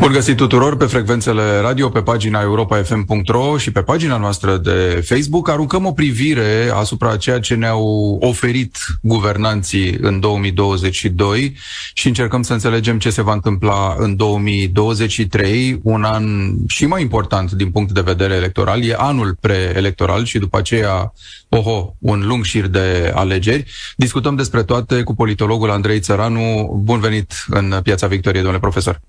Bun găsit tuturor pe frecvențele radio, pe pagina europafm.ro și pe pagina noastră de Facebook. Aruncăm o privire asupra ceea ce ne-au oferit guvernanții în 2022 și încercăm să înțelegem ce se va întâmpla în 2023, un an și mai important din punct de vedere electoral. E anul preelectoral și după aceea, oho, un lung șir de alegeri. Discutăm despre toate cu politologul Andrei Țăranu. Bun venit în Piața Victoriei, domnule profesor.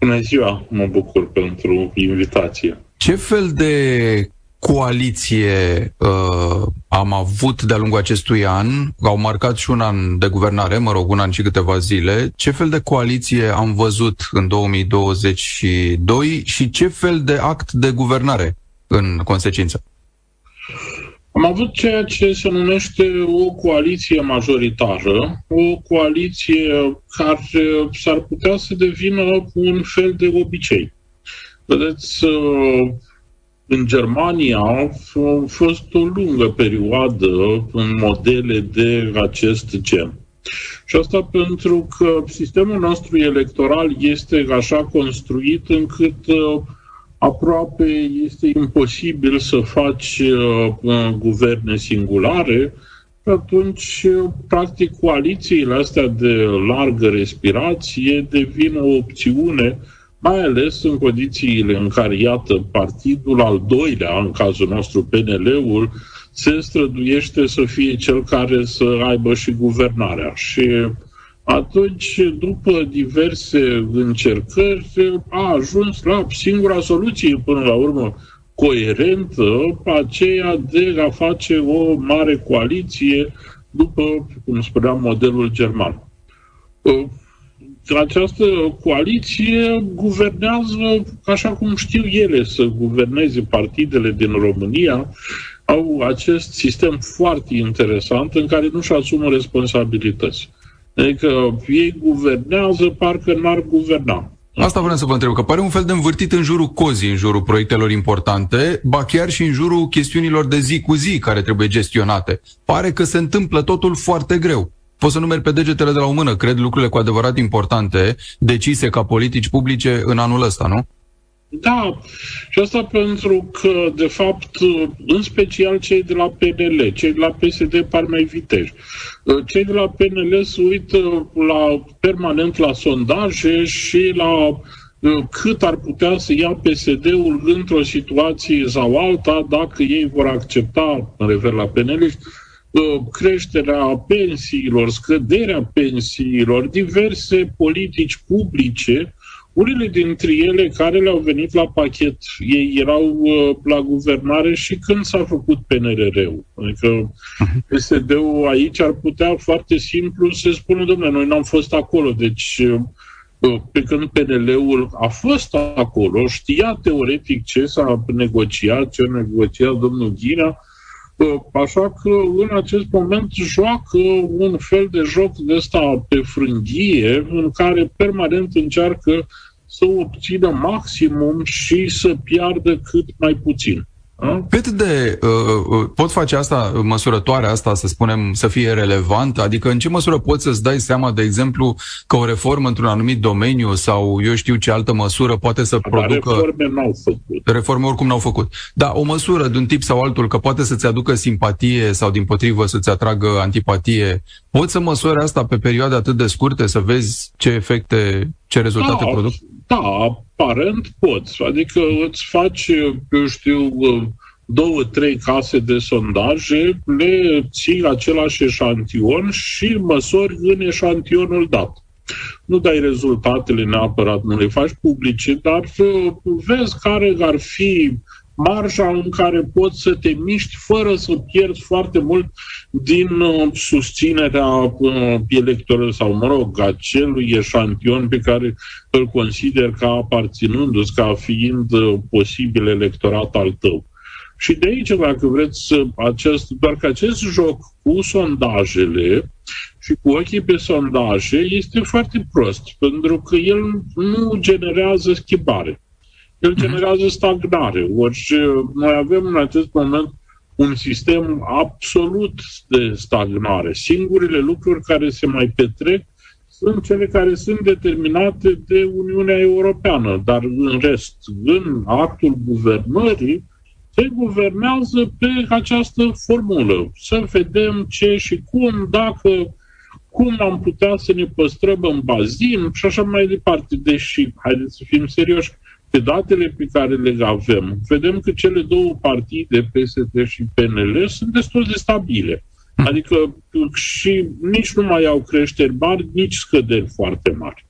Bună ziua, mă bucur pentru invitație. Ce fel de coaliție uh, am avut de-a lungul acestui an, au marcat și un an de guvernare, mă rog, un an și câteva zile, ce fel de coaliție am văzut în 2022 și ce fel de act de guvernare în consecință? Am avut ceea ce se numește o coaliție majoritară, o coaliție care s-ar putea să devină un fel de obicei. Vedeți, în Germania a fost o lungă perioadă în modele de acest gen. Și asta pentru că sistemul nostru electoral este așa construit încât aproape este imposibil să faci uh, uh, guverne singulare, atunci, uh, practic, coalițiile astea de largă respirație devin o opțiune, mai ales în condițiile în care, iată, partidul al doilea, în cazul nostru PNL-ul, se străduiește să fie cel care să aibă și guvernarea. Și atunci, după diverse încercări, a ajuns la singura soluție, până la urmă, coerentă, aceea de a face o mare coaliție după, cum spuneam, modelul german. Această coaliție guvernează așa cum știu ele să guverneze partidele din România, au acest sistem foarte interesant în care nu-și asumă responsabilități. Adică ei guvernează, parcă n-ar guverna. Asta vreau să vă întreb, că pare un fel de învârtit în jurul cozii, în jurul proiectelor importante, ba chiar și în jurul chestiunilor de zi cu zi care trebuie gestionate. Pare că se întâmplă totul foarte greu. Poți să numeri pe degetele de la o mână, cred, lucrurile cu adevărat importante, decise ca politici publice în anul ăsta, nu? Da, și asta pentru că, de fapt, în special cei de la PNL, cei de la PSD par mai viteji. Cei de la PNL se uită la, permanent la sondaje și la uh, cât ar putea să ia PSD-ul într-o situație sau alta dacă ei vor accepta, mă refer la PNL, uh, creșterea pensiilor, scăderea pensiilor, diverse politici publice unele dintre ele care le-au venit la pachet, ei erau uh, la guvernare și când s-a făcut PNRR-ul. Adică mhm. PSD-ul aici ar putea foarte simplu să spună, domnule, noi n-am fost acolo, deci uh, pe când PNL-ul a fost acolo, știa teoretic ce s-a negociat, ce a negociat domnul Ghina, uh, Așa că în acest moment joacă un fel de joc de ăsta pe frânghie în care permanent încearcă să obțină maximum și să piardă cât mai puțin. Cât de uh, uh, pot face asta, măsurătoarea asta, să spunem, să fie relevantă? Adică în ce măsură poți să-ți dai seama, de exemplu, că o reformă într-un anumit domeniu sau eu știu ce altă măsură poate să Dar producă... Reforme n-au făcut. Reforme oricum n-au făcut. Da, o măsură de un tip sau altul, că poate să-ți aducă simpatie sau din potrivă să-ți atragă antipatie. Poți să măsori asta pe perioade atât de scurte, să vezi ce efecte, ce rezultate da, produc? Da, aparent poți. Adică îți faci, eu știu, două, trei case de sondaje, le ții același eșantion și măsori în eșantionul dat. Nu dai rezultatele neapărat, nu le faci publice, dar vezi care ar fi marja în care poți să te miști fără să pierzi foarte mult din uh, susținerea uh, electorului sau, mă rog, acelui eșantion pe care îl consider ca aparținându-ți, ca fiind uh, posibil electorat al tău. Și de aici, dacă vreți, acest, doar că acest joc cu sondajele și cu ochii pe sondaje este foarte prost, pentru că el nu generează schimbare el mhm. generează stagnare. Ori noi avem în acest moment un sistem absolut de stagnare. Singurile lucruri care se mai petrec sunt cele care sunt determinate de Uniunea Europeană, dar în rest, în actul guvernării, se guvernează pe această formulă. Să vedem ce și cum, dacă, cum am putea să ne păstrăm în bazin și așa mai departe. Deși, haideți să fim serioși, pe datele pe care le avem, vedem că cele două partide, PSD și PNL, sunt destul de stabile. Hm. Adică și nici nu mai au creșteri mari, nici scăderi foarte mari.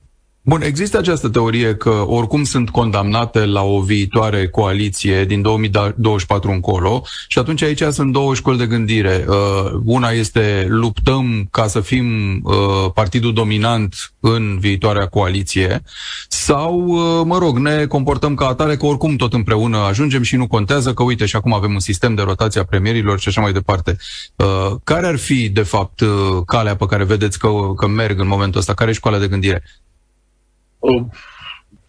Bun, există această teorie că oricum sunt condamnate la o viitoare coaliție din 2024 încolo și atunci aici sunt două școli de gândire. Uh, una este luptăm ca să fim uh, partidul dominant în viitoarea coaliție sau, uh, mă rog, ne comportăm ca atare că oricum tot împreună ajungem și nu contează că, uite, și acum avem un sistem de rotație a premierilor și așa mai departe. Care ar fi, de fapt, calea pe care vedeți că, că merg în momentul ăsta? Care e școala de gândire?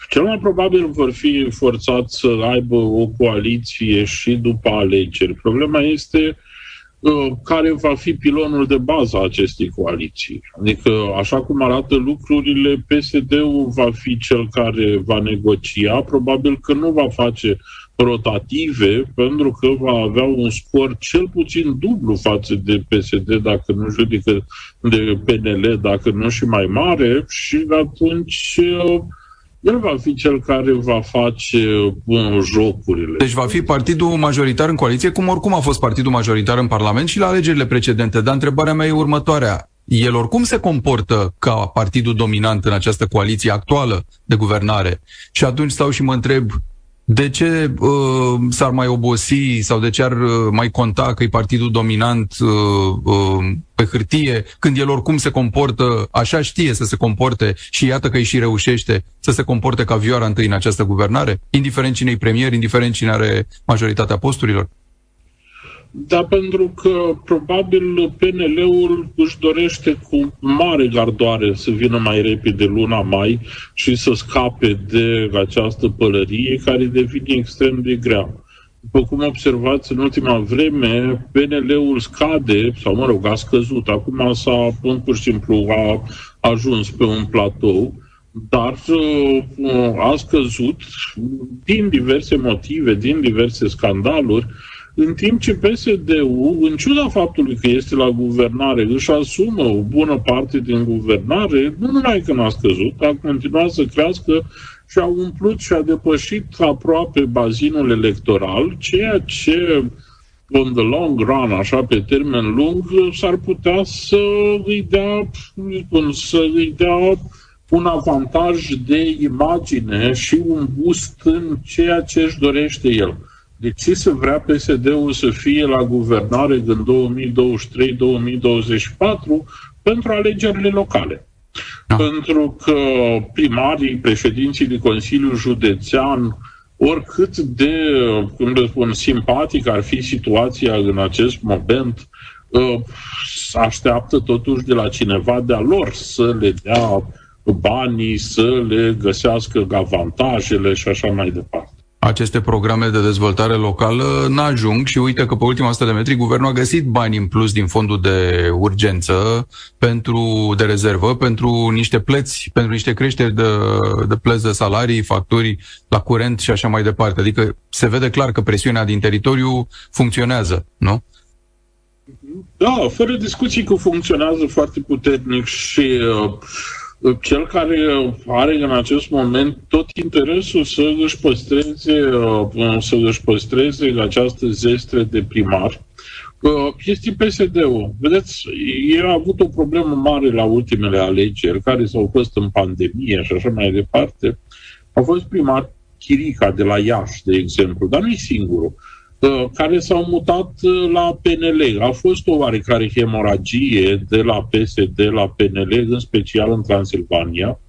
Cel mai probabil vor fi forțați să aibă o coaliție și după alegeri. Problema este uh, care va fi pilonul de bază a acestei coaliții. Adică, așa cum arată lucrurile, PSD-ul va fi cel care va negocia, probabil că nu va face rotative, pentru că va avea un scor cel puțin dublu față de PSD, dacă nu judecă de PNL, dacă nu și mai mare, și atunci uh, el va fi cel care va face bun, uh, jocurile. Deci va fi partidul majoritar în coaliție, cum oricum a fost partidul majoritar în Parlament și la alegerile precedente. Dar întrebarea mea e următoarea. El oricum se comportă ca partidul dominant în această coaliție actuală de guvernare. Și atunci stau și mă întreb, de ce uh, s-ar mai obosi sau de ce ar uh, mai conta că e partidul dominant uh, uh, pe hârtie, când el oricum se comportă, așa știe să se comporte și iată că îi și reușește să se comporte ca vioara întâi în această guvernare, indiferent cine e premier, indiferent cine are majoritatea posturilor? Dar pentru că probabil PNL-ul își dorește cu mare gardoare să vină mai repede luna mai și să scape de această pălărie care devine extrem de grea. După cum observați, în ultima vreme, PNL-ul scade, sau mă rog, a scăzut. Acum s-a, pur și simplu, a ajuns pe un platou, dar uh, a scăzut din diverse motive, din diverse scandaluri, în timp ce PSD-ul, în ciuda faptului că este la guvernare, își asumă o bună parte din guvernare, nu numai că n-a scăzut, a continuat să crească și a umplut și a depășit aproape bazinul electoral, ceea ce on the long run, așa pe termen lung, s-ar putea să îi dea, spun, să îi dea un avantaj de imagine și un boost în ceea ce își dorește el. De ce să vrea PSD-ul să fie la guvernare în 2023-2024 pentru alegerile locale? Da. Pentru că primarii, președinții de Consiliu Județean, oricât de, cum le spun, simpatic ar fi situația în acest moment, ă, așteaptă totuși de la cineva de-a lor să le dea banii, să le găsească avantajele și așa mai departe aceste programe de dezvoltare locală n-ajung și uite că pe ultima 100 de metri guvernul a găsit bani în plus din fondul de urgență pentru de rezervă pentru niște plăți, pentru niște creșteri de, de plăți de salarii, facturi la curent și așa mai departe. Adică se vede clar că presiunea din teritoriu funcționează, nu? Da, fără discuții că funcționează foarte puternic și uh, cel care are în acest moment tot interesul să își păstreze, uh, să își păstreze această zestre de primar, uh, este PSD-ul. Vedeți, el a avut o problemă mare la ultimele alegeri, care s-au fost în pandemie și așa mai departe. A fost primar Chirica de la Iași, de exemplu, dar nu e singurul. Uh, care s-au mutat uh, la PNL. A fost o oarecare hemoragie de la PSD la PNL, în special în Transilvania.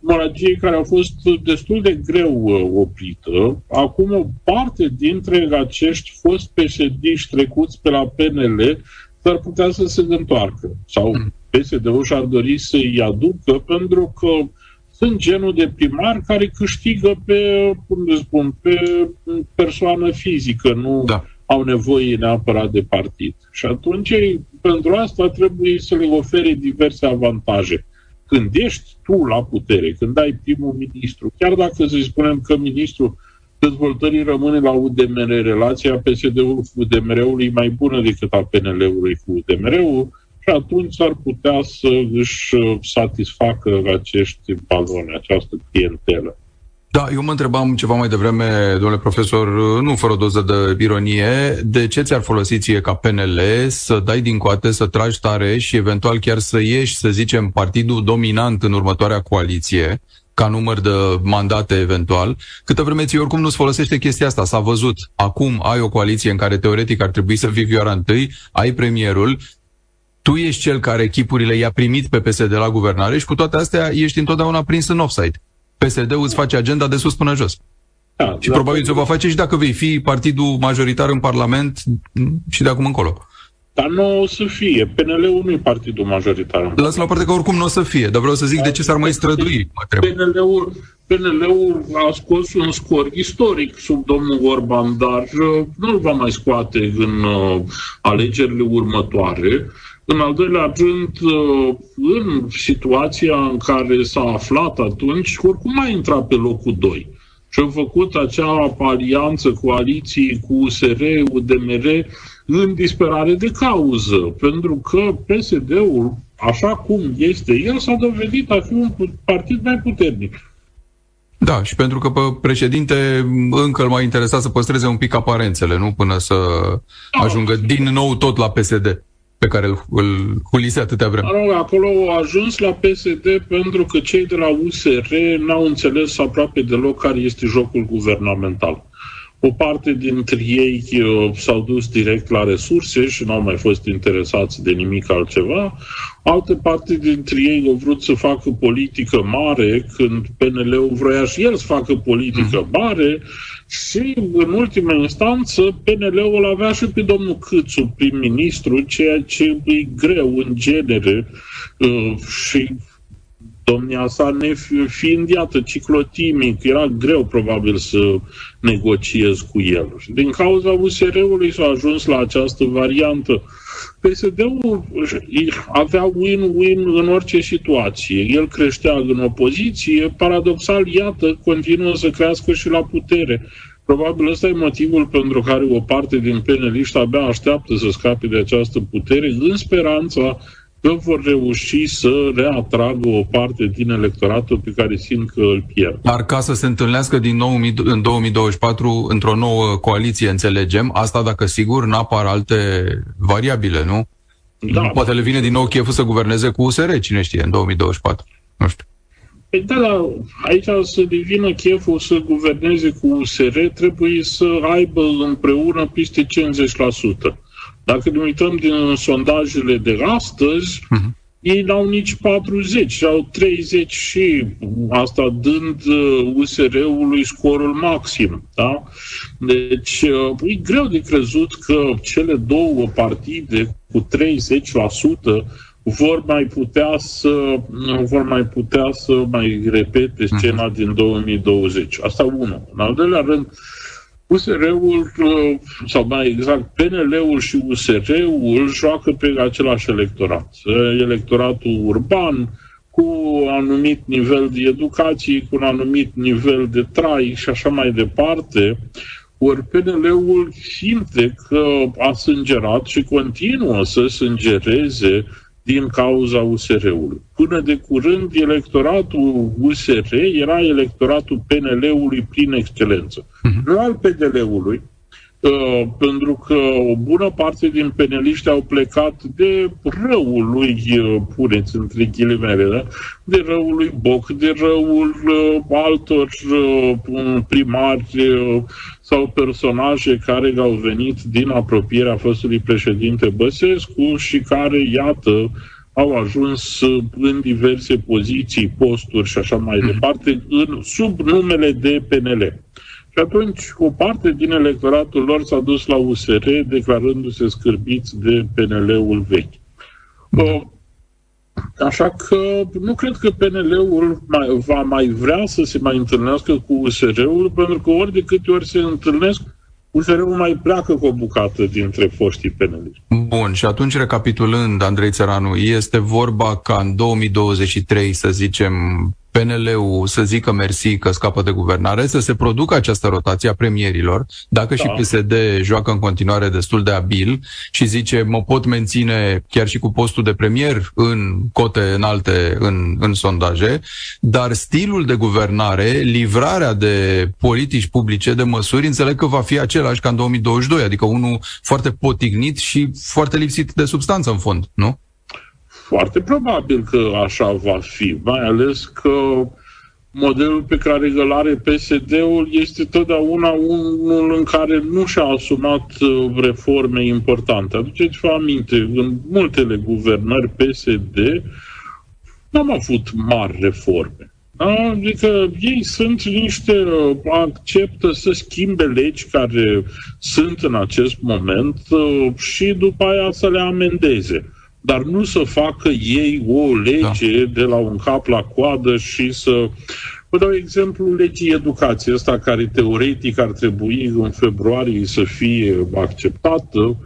Hemoragie care a fost destul de greu uh, oprită. Acum o parte dintre acești fost psd trecuți pe la PNL s-ar putea să se întoarcă. Sau hmm. PSD-ul și-ar dori să-i aducă pentru că sunt genul de primar care câștigă pe, cum le spun, pe persoană fizică, nu, da. au nevoie neapărat de partid. Și atunci, pentru asta trebuie să le ofere diverse avantaje. Când ești tu la putere, când ai primul ministru, chiar dacă să spunem că ministrul dezvoltării rămâne la UDMR, relația PSD-ului cu UDMR-ului e mai bună decât a PNL-ului cu UDMR-ul, și atunci ar putea să își satisfacă acești baloni, această clientelă. Da, eu mă întrebam ceva mai devreme, domnule profesor, nu fără o doză de ironie, de ce ți-ar folosi ție ca PNL să dai din coate, să tragi tare și eventual chiar să ieși, să zicem, partidul dominant în următoarea coaliție, ca număr de mandate eventual, câtă vreme ți oricum nu-ți folosește chestia asta. S-a văzut. Acum ai o coaliție în care teoretic ar trebui să fii Vioara întâi, ai premierul, tu ești cel care echipurile i-a primit pe PSD la guvernare și cu toate astea ești întotdeauna prins în offside. PSD-ul îți face agenda de sus până jos. Da, și probabil ți-o va face și dacă vei fi partidul majoritar în Parlament și de acum încolo. Dar nu o să fie. PNL-ul nu e partidul majoritar. Lasă la parte că oricum nu o să fie, dar vreau să zic de ce s-ar mai strădui. PNL-ul, PNL-ul a scos un scor istoric sub domnul Orban, dar uh, nu îl va mai scoate în uh, alegerile următoare. În al doilea rând, uh, în situația în care s-a aflat atunci, oricum a intrat pe locul 2 și a făcut acea alianță, coaliții cu USR, UDMR, în disperare de cauză, pentru că PSD-ul, așa cum este, el s-a dovedit a fi un partid mai puternic. Da, și pentru că pe președinte încă îl mai interesa să păstreze un pic aparențele, nu? Până să da. ajungă din nou tot la PSD pe care îl, îl culise atâtea vreme. Mă rog, acolo au ajuns la PSD pentru că cei de la USR n-au înțeles aproape deloc care este jocul guvernamental. O parte dintre ei uh, s-au dus direct la resurse și n-au mai fost interesați de nimic altceva. Alte parte dintre ei au vrut să facă politică mare când PNL-ul vroia și el să facă politică mm. mare și, în ultima instanță, PNL-ul avea și pe domnul Câțu prim-ministru, ceea ce e greu în genere uh, și domnia sa nefiind, iată, ciclotimic, era greu probabil să negociez cu el. Și din cauza USR-ului s-a ajuns la această variantă. PSD-ul avea win-win în orice situație. El creștea în opoziție, paradoxal, iată, continuă să crească și la putere. Probabil ăsta e motivul pentru care o parte din peneliști abia așteaptă să scape de această putere, în speranța că vor reuși să reatragă o parte din electoratul pe care simt că îl pierd. Dar ca să se întâlnească din nou în 2024 într-o nouă coaliție, înțelegem, asta dacă sigur n-apar alte variabile, nu? Da. Poate le vine din nou cheful să guverneze cu USR, cine știe, în 2024. Nu știu. Păi da, da, aici să devină cheful să guverneze cu USR, trebuie să aibă împreună peste 50%. Dacă ne uităm din sondajele de astăzi, uh-huh. ei n-au nici 40, au 30 și asta dând USR-ului uh, scorul maxim. Da? Deci uh, e greu de crezut că cele două partide cu 30% vor mai putea să vor mai putea să mai repete scena uh-huh. din 2020. Asta unul. În al doilea rând, USR-ul, uh, sau mai exact, PNL-ul și USR-ul joacă pe același electorat. Uh, electoratul urban, cu un anumit nivel de educație, cu un anumit nivel de trai și așa mai departe, ori PNL-ul simte că a sângerat și continuă să sângereze din cauza USR-ului. Până de curând, electoratul USR era electoratul PNL-ului prin excelență, uh-huh. nu al PDL-ului, uh, pentru că o bună parte din peneliști au plecat de răul lui, uh, puneți între ghilimele, da? de răul lui Boc, de răul uh, altor uh, primari uh, sau personaje care au venit din apropierea fostului președinte Băsescu și care, iată, au ajuns în diverse poziții, posturi și așa mai mm. departe, în, sub numele de PNL. Și atunci o parte din electoratul lor s-a dus la USR declarându-se scârbiți de PNL-ul vechi. Mm. Așa că nu cred că PNL-ul mai, va mai vrea să se mai întâlnească cu USR-ul, pentru că ori de câte ori se întâlnesc, USR-ul mai pleacă cu o bucată dintre foștii peneliști. Bun, și atunci recapitulând, Andrei Țăranu, este vorba ca în 2023, să zicem, PNL-ul să zică mersi că scapă de guvernare, să se producă această rotație a premierilor, dacă da. și PSD joacă în continuare destul de abil și zice mă pot menține chiar și cu postul de premier în cote înalte în, în sondaje, dar stilul de guvernare, livrarea de politici publice, de măsuri, înțeleg că va fi același ca în 2022, adică unul foarte potignit și foarte lipsit de substanță în fond, nu? Foarte probabil că așa va fi, mai ales că modelul pe care îl are PSD-ul este totdeauna unul în care nu și-a asumat uh, reforme importante. Aduceți-vă aminte, în multele guvernări PSD n-am avut mari reforme. Da? Adică ei sunt niște, uh, acceptă să schimbe legi care sunt în acest moment uh, și după aia să le amendeze dar nu să facă ei o lege da. de la un cap la coadă și să... Vă dau exemplu legii educației ăsta care teoretic ar trebui în februarie să fie acceptată.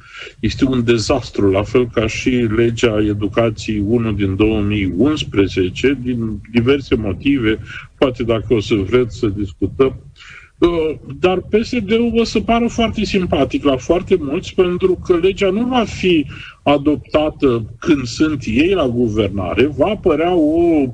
Este un dezastru, la fel ca și legea educației 1 din 2011, din diverse motive, poate dacă o să vreți să discutăm Uh, dar PSD-ul o să pară foarte simpatic la foarte mulți, pentru că legea nu va fi adoptată când sunt ei la guvernare, va apărea o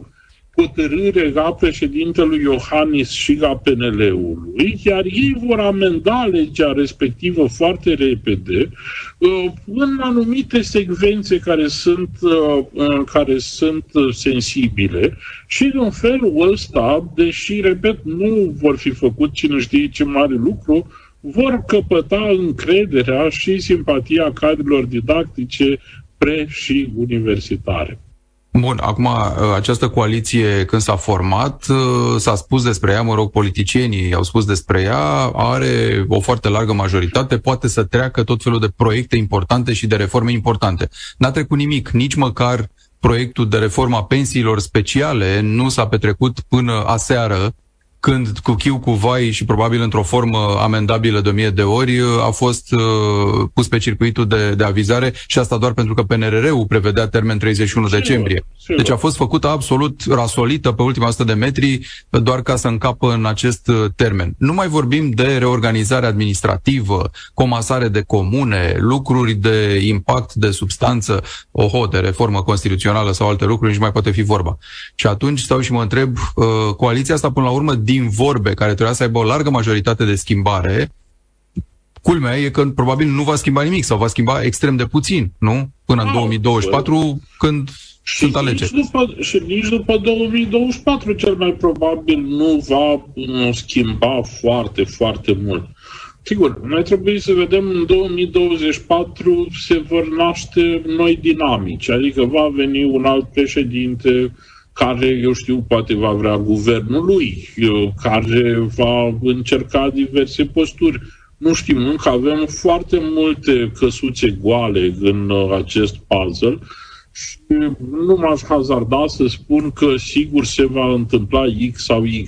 hotărâre a președintelui Iohannis și a PNL-ului, iar ei vor amenda legea respectivă foarte repede uh, în anumite secvențe care sunt, uh, care sunt sensibile și în felul ăsta, deși, repet, nu vor fi făcut cine știe ce mare lucru, vor căpăta încrederea și simpatia cadrilor didactice pre- și universitare. Bun, acum această coaliție când s-a format, s-a spus despre ea, mă rog, politicienii au spus despre ea, are o foarte largă majoritate, poate să treacă tot felul de proiecte importante și de reforme importante. N-a trecut nimic, nici măcar proiectul de reforma pensiilor speciale nu s-a petrecut până aseară când cu chiu cu vai și probabil într-o formă amendabilă de o mie de ori a fost uh, pus pe circuitul de, de avizare și asta doar pentru că PNRR-ul prevedea termen 31 sigur, decembrie. Sigur. Deci a fost făcută absolut rasolită pe ultima 100 de metri doar ca să încapă în acest uh, termen. Nu mai vorbim de reorganizare administrativă, comasare de comune, lucruri de impact de substanță, oho, de reformă constituțională sau alte lucruri, nici mai poate fi vorba. Și atunci stau și mă întreb, uh, coaliția asta până la urmă din vorbe, care trebuia să aibă o largă majoritate de schimbare, culmea e că probabil nu va schimba nimic sau va schimba extrem de puțin, nu? Până în 2024, bă. când și sunt alegeri. Nici după, și nici după 2024 cel mai probabil nu va schimba foarte, foarte mult. Sigur, noi trebuie să vedem în 2024 se vor naște noi dinamici, adică va veni un alt președinte, care, eu știu, poate va vrea guvernul lui, care va încerca diverse posturi. Nu știm, încă avem foarte multe căsuțe goale în uh, acest puzzle și nu m-aș hazarda să spun că sigur se va întâmpla X sau Y.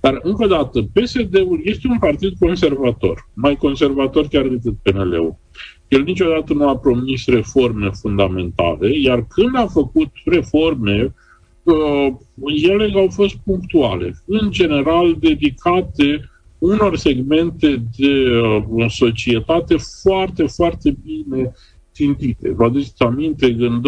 Dar, încă o dată, PSD-ul este un partid conservator, mai conservator chiar decât PNL-ul. El niciodată nu a promis reforme fundamentale, iar când a făcut reforme, uh, ele au fost punctuale, în general dedicate unor segmente de uh, societate foarte, foarte bine țintite. Vă aduceți aminte, în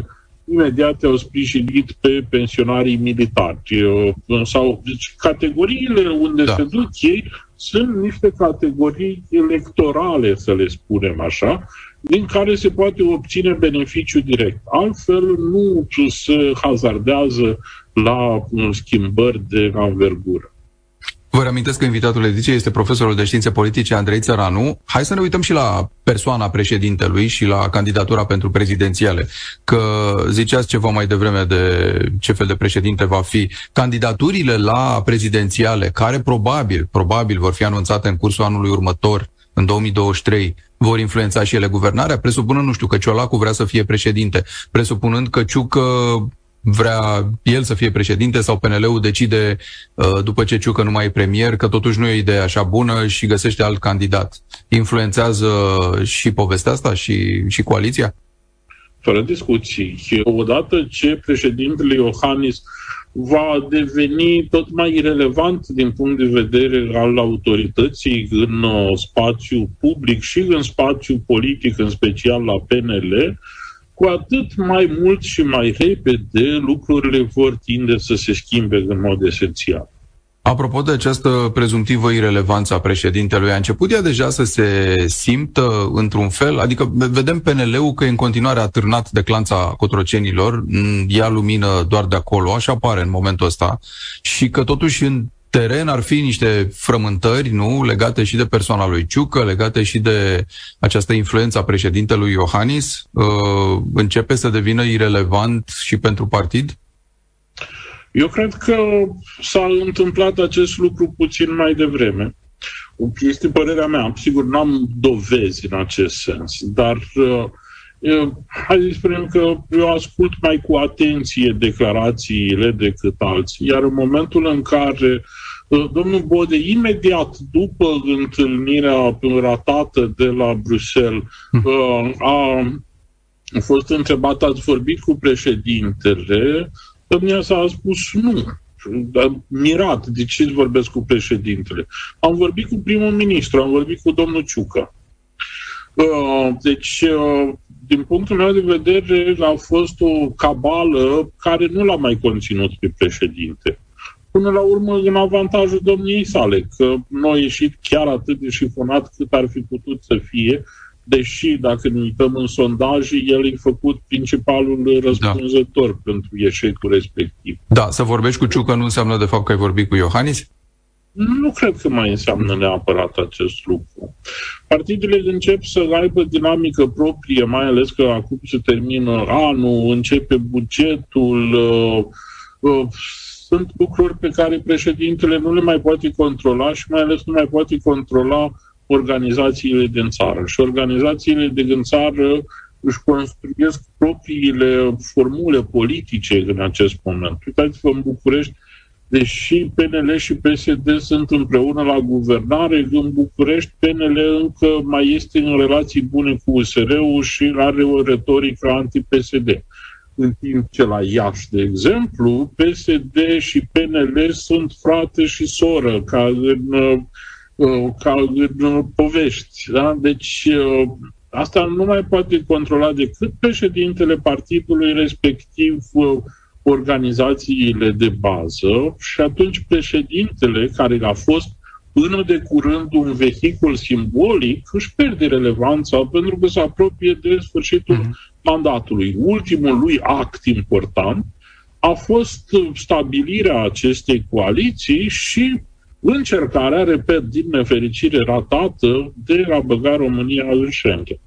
2012-2013, imediat au sprijinit pe pensionarii militari. Uh, sau, deci, categoriile unde da. se duc ei sunt niște categorii electorale, să le spunem așa, din care se poate obține beneficiu direct. Altfel nu se hazardează la schimbări de anvergură. Vă reamintesc că invitatul ediției este profesorul de științe politice Andrei Țăranu. Hai să ne uităm și la persoana președintelui și la candidatura pentru prezidențiale. Că ziceați ceva mai devreme de ce fel de președinte va fi. Candidaturile la prezidențiale, care probabil, probabil vor fi anunțate în cursul anului următor, în 2023, vor influența și ele guvernarea, presupunând, nu știu, că Ciolacu vrea să fie președinte, presupunând că Ciucă vrea el să fie președinte sau PNL-ul decide uh, după ce Ciucă nu mai e premier că totuși nu e o idee așa bună și găsește alt candidat. Influențează și povestea asta și, și coaliția? Fără discuții. Odată ce președintele Iohannis va deveni tot mai irelevant din punct de vedere al autorității în uh, spațiu public și în spațiu politic, în special la PNL, cu atât mai mult și mai repede lucrurile vor tinde să se schimbe în mod esențial. Apropo de această prezumtivă irelevanță a președintelui, a început ea deja să se simtă într-un fel? Adică vedem PNL-ul că e în continuare atârnat de clanța cotrocenilor, ia lumină doar de acolo, așa pare în momentul ăsta, și că totuși în teren ar fi niște frământări, nu, legate și de persoana lui Ciucă, legate și de această influență a președintelui Iohannis, uh, începe să devină irelevant și pentru partid? Eu cred că s-a întâmplat acest lucru puțin mai devreme. Este părerea mea. Sigur, n-am dovezi în acest sens, dar uh, eu, hai să spunem că eu ascult mai cu atenție declarațiile decât alții, iar în momentul în care uh, domnul Bode, imediat după întâlnirea ratată de la Bruxelles, hm. uh, a, a fost întrebat, ați vorbit cu președintele, domnia s-a spus nu. Mirat, de ce vorbesc cu președintele? Am vorbit cu primul ministru, am vorbit cu domnul Ciucă. Uh, deci, uh, din punctul meu de vedere, a fost o cabală care nu l-a mai conținut pe președinte. Până la urmă, în avantajul domniei sale, că nu a ieșit chiar atât de șifonat cât ar fi putut să fie, deși, dacă ne uităm în sondaje, el e făcut principalul răspunzător da. pentru eșecul respectiv. Da, să vorbești cu Ciucă nu înseamnă de fapt că ai vorbit cu Iohannis? Nu cred că mai înseamnă neapărat acest lucru. Partidele încep să aibă dinamică proprie, mai ales că acum se termină anul, începe bugetul, uh, uh, sunt lucruri pe care președintele nu le mai poate controla și mai ales nu mai poate controla organizațiile din țară. Și organizațiile din țară își construiesc propriile formule politice în acest moment. Uitați-vă în București, deși PNL și PSD sunt împreună la guvernare, în București PNL încă mai este în relații bune cu USR-ul și are o retorică anti-PSD. În timp ce la Iași, de exemplu, PSD și PNL sunt frate și soră, ca în uh, Uh, ca în povești. Da? Deci uh, asta nu mai poate controla decât președintele partidului, respectiv uh, organizațiile de bază și atunci președintele, care a fost până de curând un vehicul simbolic, își pierde relevanța pentru că se apropie de sfârșitul mm-hmm. mandatului. Ultimul lui act important a fost stabilirea acestei coaliții și încercarea, repet, din nefericire ratată, de a băga România în Schengen.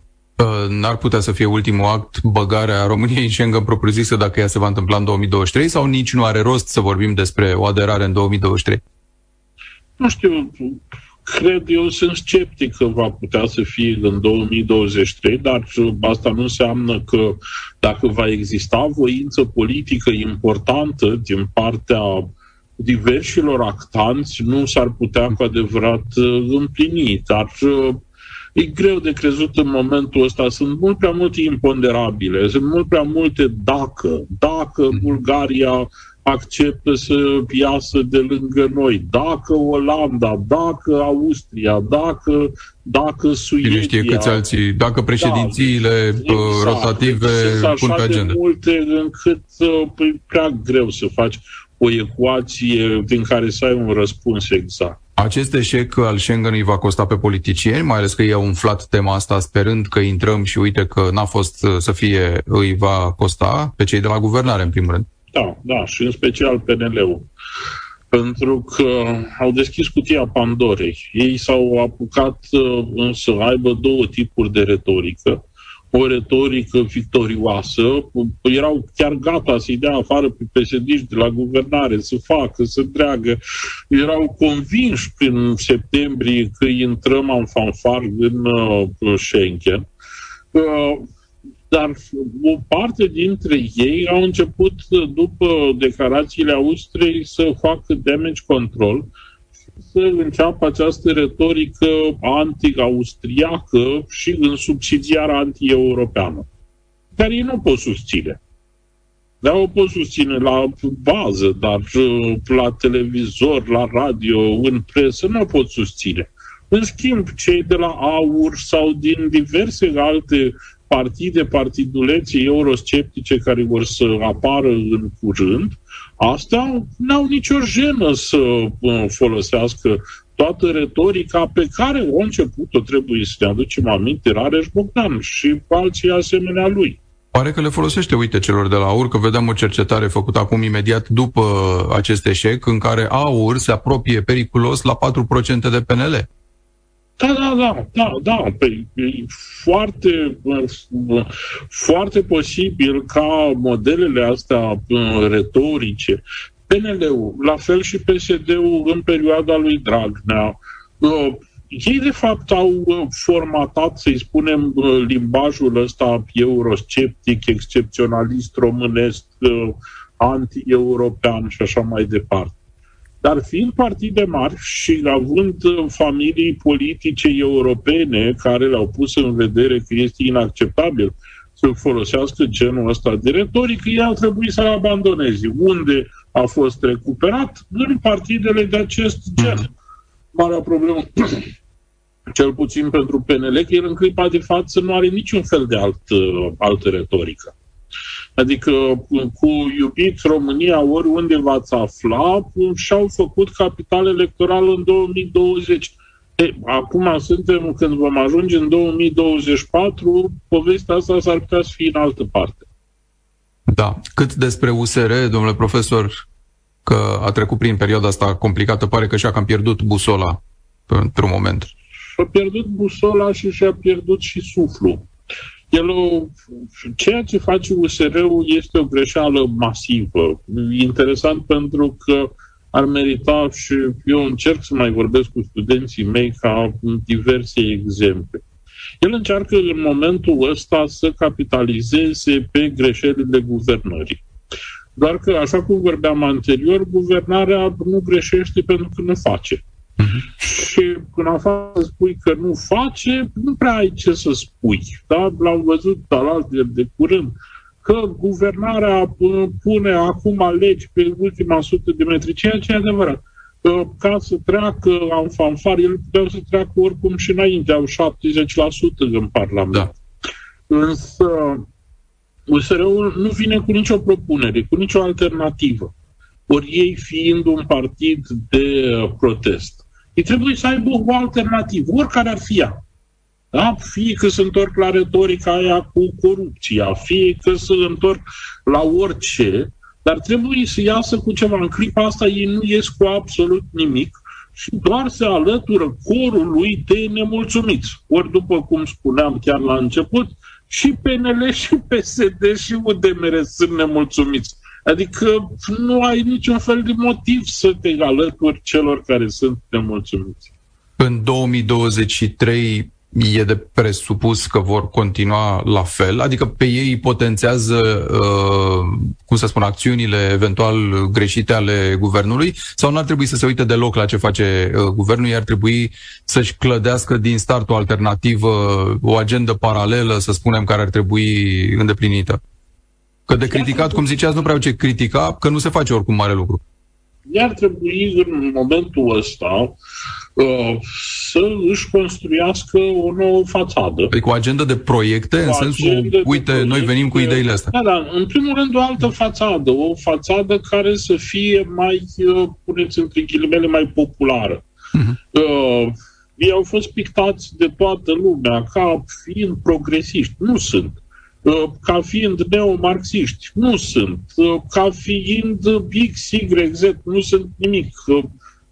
N-ar putea să fie ultimul act băgarea României în Schengen propriu-zisă dacă ea se va întâmpla în 2023 sau nici nu are rost să vorbim despre o aderare în 2023? Nu știu, cred eu, sunt sceptic că va putea să fie în 2023, dar asta nu înseamnă că dacă va exista voință politică importantă din partea diversilor actanți nu s-ar putea cu adevărat uh, împlini, dar uh, e greu de crezut în momentul ăsta. Sunt mult prea multe imponderabile, sunt mult prea multe dacă, dacă mhm. Bulgaria acceptă să iasă de lângă noi, dacă Olanda, dacă Austria, dacă, dacă Suedia. Cine știe câți alții, dacă președințiile da, uh, exact, rotative pun pe agenda. multe încât uh, e prea greu să faci o ecuație din care să ai un răspuns exact. Acest eșec al Schengen îi va costa pe politicieni, mai ales că ei au umflat tema asta sperând că intrăm și uite că n-a fost uh, să fie, îi va costa pe cei de la guvernare, în primul rând. Da, da, și în special PNL-ul. Pentru că au deschis cutia Pandorei. Ei s-au apucat uh, să aibă două tipuri de retorică o retorică victorioasă, erau chiar gata să-i dea afară pe psd de la guvernare, să facă, să treagă. Erau convinși prin septembrie că intrăm în fanfar în uh, Schengen. Uh, dar o parte dintre ei au început, după declarațiile Austriei, să facă damage control să înceapă această retorică anti-austriacă și în subsidiară anti-europeană, care ei nu pot susține. Da, o pot susține la bază, dar uh, la televizor, la radio, în presă, nu o pot susține. În schimb, cei de la AUR sau din diverse alte partide, partidulețe eurosceptice care vor să apară în curând, Asta n-au nicio jenă să uh, folosească toată retorica pe care o început-o, trebuie să ne aducem aminte, Rareș Bogdan și alții asemenea lui. Pare că le folosește, uite, celor de la AUR, că vedem o cercetare făcută acum imediat după acest eșec, în care AUR se apropie periculos la 4% de PNL. Da, da, da, da, da. Păi, e foarte, foarte posibil ca modelele astea uh, retorice, PNL-ul, la fel și PSD-ul în perioada lui Dragnea, uh, ei de fapt au uh, formatat, să-i spunem, limbajul ăsta eurosceptic, excepționalist, românesc, anti-european și așa mai departe. Dar fiind partide mari și având uh, familii politice europene care le-au pus în vedere că este inacceptabil să folosească genul ăsta de retorică, ei au trebuit să-l abandoneze. Unde a fost recuperat? În partidele de acest gen. Marea problemă, cel puțin pentru PNL, că el în clipa de față nu are niciun fel de alt, uh, altă retorică. Adică cu iubit România, oriunde v-ați afla, și-au făcut capital electoral în 2020. E, acum suntem, când vom ajunge în 2024, povestea asta s-ar putea să fie în altă parte. Da. Cât despre USR, domnule profesor, că a trecut prin perioada asta complicată, pare că și-a cam pierdut busola într-un moment. Și-a pierdut busola și și-a pierdut și suflu. El o, ceea ce face USR-ul este o greșeală masivă. Interesant pentru că ar merita și eu încerc să mai vorbesc cu studenții mei ca diverse exemple. El încearcă în momentul ăsta să capitalizeze pe greșelile guvernării. Doar că, așa cum vorbeam anterior, guvernarea nu greșește pentru că nu face. Uh-huh. Și când afară spui că nu face, nu prea ai ce să spui. Da? L-am văzut alaltă de curând că guvernarea pune acum legi pe ultima sută de metri, ceea ce e adevărat. Ca să treacă în fanfar, el puteau să treacă oricum și înainte, au 70% în Parlament. Da. Însă USR-ul nu vine cu nicio propunere, cu nicio alternativă. Ori ei fiind un partid de protest. Ei trebuie să aibă o alternativă, oricare ar fi ea. Da? Fie că se întorc la retorica aia cu corupția, fie că se întorc la orice, dar trebuie să iasă cu ceva. În clipa asta ei nu ies cu absolut nimic și doar se alătură corului de nemulțumiți. Ori, după cum spuneam chiar la început, și PNL, și PSD, și UDMR sunt nemulțumiți. Adică nu ai niciun fel de motiv să te alături celor care sunt nemulțumiți. În 2023 e de presupus că vor continua la fel? Adică pe ei potențează, uh, cum să spun, acțiunile eventual greșite ale guvernului? Sau nu ar trebui să se uite deloc la ce face uh, guvernul, iar trebui să-și clădească din start o alternativă, o agendă paralelă, să spunem, care ar trebui îndeplinită? Că de criticat, cum ziceați, nu prea ce critica, că nu se face oricum mare lucru. Iar trebui în momentul ăsta uh, să își construiască o nouă fațadă. Păi cu agenda de proiecte, cu în sensul, uite, proiecte, noi venim cu ideile astea. Da, da, în primul rând o altă fațadă, o fațadă care să fie mai, uh, puneți între ghilimele, mai populară. Uh-huh. Uh, ei au fost pictați de toată lumea ca fiind progresiști. Nu sunt. Uh, ca fiind neomarxiști. Nu sunt. Uh, ca fiind X, Y, Z. Nu sunt nimic. Uh,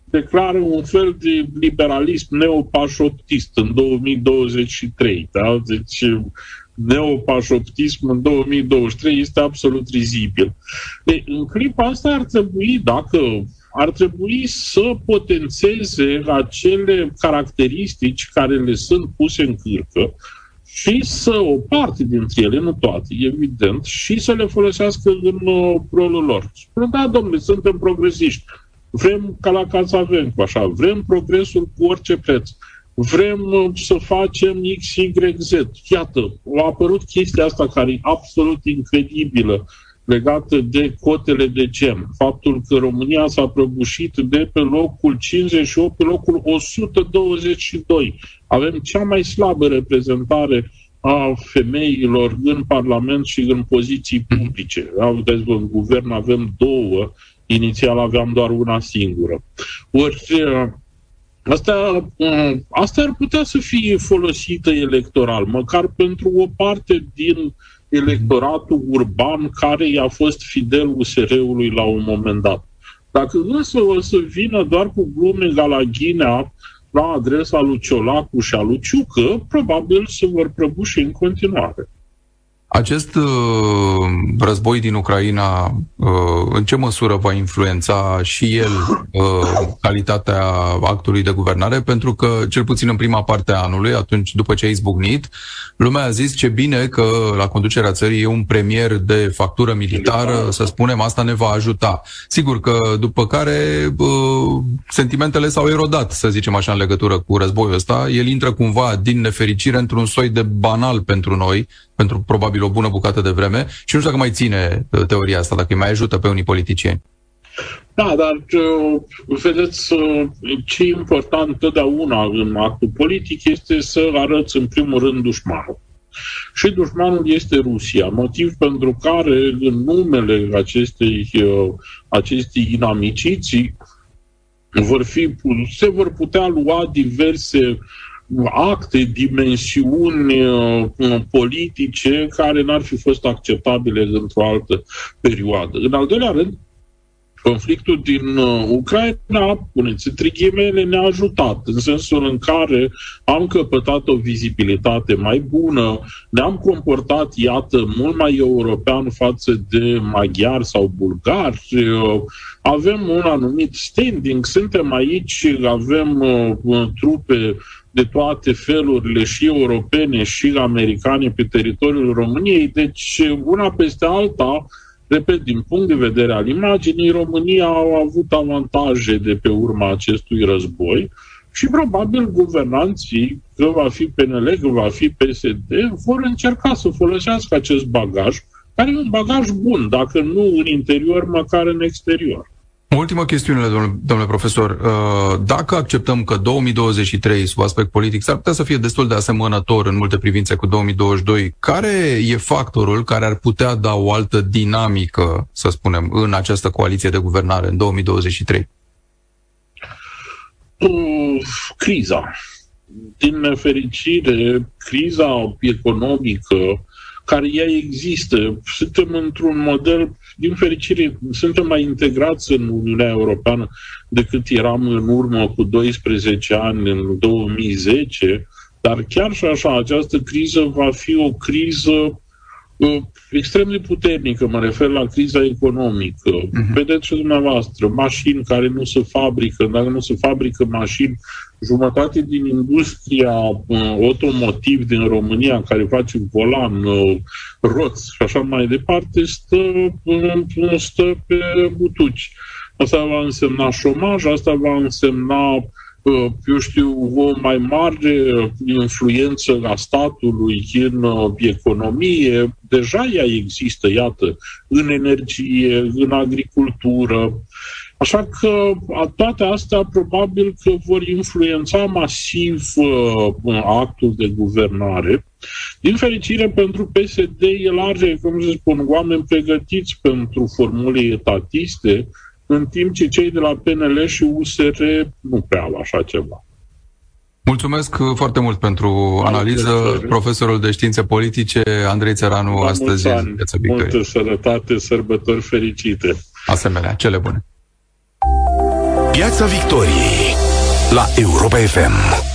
declară un fel de liberalism neopașoptist în 2023. Da? Deci neopașoptism în 2023 este absolut rizibil. De, în clipa asta ar trebui, dacă ar trebui să potențeze acele caracteristici care le sunt puse în cârcă, și să, o parte dintre ele, nu toate, evident, și să le folosească în uh, rolul lor. Spune, da, domnule, suntem progresiști, vrem ca la Casa Vencu, așa, vrem progresul cu orice preț, vrem uh, să facem X, Y, Z. Iată, a apărut chestia asta care e absolut incredibilă legată de cotele de gen. Faptul că România s-a prăbușit de pe locul 58 pe locul 122. Avem cea mai slabă reprezentare a femeilor în Parlament și în poziții publice. Vedeți, în guvern avem două, inițial aveam doar una singură. Ori Asta, asta ar putea să fie folosită electoral, măcar pentru o parte din electoratul urban care i-a fost fidel USR-ului la un moment dat. Dacă însă o să vină doar cu glume galaghinea la adresa lui Ciolacu și a lui Ciucă, probabil se vor prăbuși în continuare. Acest uh, război din Ucraina, uh, în ce măsură va influența și el uh, calitatea actului de guvernare? Pentru că, cel puțin în prima parte a anului, atunci după ce a izbucnit, lumea a zis ce bine că la conducerea țării e un premier de factură militară, să spunem, asta ne va ajuta. Sigur că după care uh, sentimentele s-au erodat, să zicem așa, în legătură cu războiul ăsta. El intră cumva din nefericire într-un soi de banal pentru noi, pentru probabil o bună bucată de vreme și nu știu dacă mai ține uh, teoria asta, dacă îi mai ajută pe unii politicieni. Da, dar uh, vedeți, uh, ce e important totdeauna în actul politic este să arăți în primul rând dușmanul. Și dușmanul este Rusia, motiv pentru care în numele acestei, acestei inamiciții vor fi, se vor putea lua diverse acte, dimensiuni uh, politice care n-ar fi fost acceptabile într-o altă perioadă. În al doilea rând, conflictul din uh, Ucraina, puneți între ghimele, ne-a ajutat în sensul în care am căpătat o vizibilitate mai bună, ne-am comportat, iată, mult mai european față de maghiari sau bulgari, uh, avem un anumit standing, suntem aici, avem uh, trupe de toate felurile și europene și americane pe teritoriul României, deci una peste alta, repet, din punct de vedere al imaginii, România a avut avantaje de pe urma acestui război și probabil guvernanții, că va fi PNL, că va fi PSD, vor încerca să folosească acest bagaj, care e un bagaj bun, dacă nu în interior, măcar în exterior. Ultima chestiune, domnule, domnule profesor. Uh, dacă acceptăm că 2023, sub aspect politic, s-ar putea să fie destul de asemănător în multe privințe cu 2022, care e factorul care ar putea da o altă dinamică, să spunem, în această coaliție de guvernare în 2023? Uh, criza. Din nefericire, criza economică care ea există. Suntem într-un model, din fericire, suntem mai integrați în Uniunea Europeană decât eram în urmă cu 12 ani, în 2010, dar chiar și așa, această criză va fi o criză uh, extrem de puternică, mă refer la criza economică. Uh-huh. Vedeți și dumneavoastră, mașini care nu se fabrică, dacă nu se fabrică mașini, jumătate din industria uh, automotiv din România care face volan, uh, roți și așa mai departe, stă, uh, stă pe butuci. Asta va însemna șomaj, asta va însemna uh, eu știu, o mai mare influență a statului în uh, economie. Deja ea există, iată, în energie, în agricultură. Așa că toate astea probabil că vor influența masiv uh, actul de guvernare. Din fericire pentru PSD, el are, cum să spun, oameni pregătiți pentru formule etatiste, în timp ce cei de la PNL și USR nu prea au așa ceva. Mulțumesc foarte mult pentru analiză. Profesorul de științe politice, Andrei Țăranu, La astăzi. Multă sănătate, sărbători fericite. Asemenea, cele bune. Piața Victoriei la Europa FM.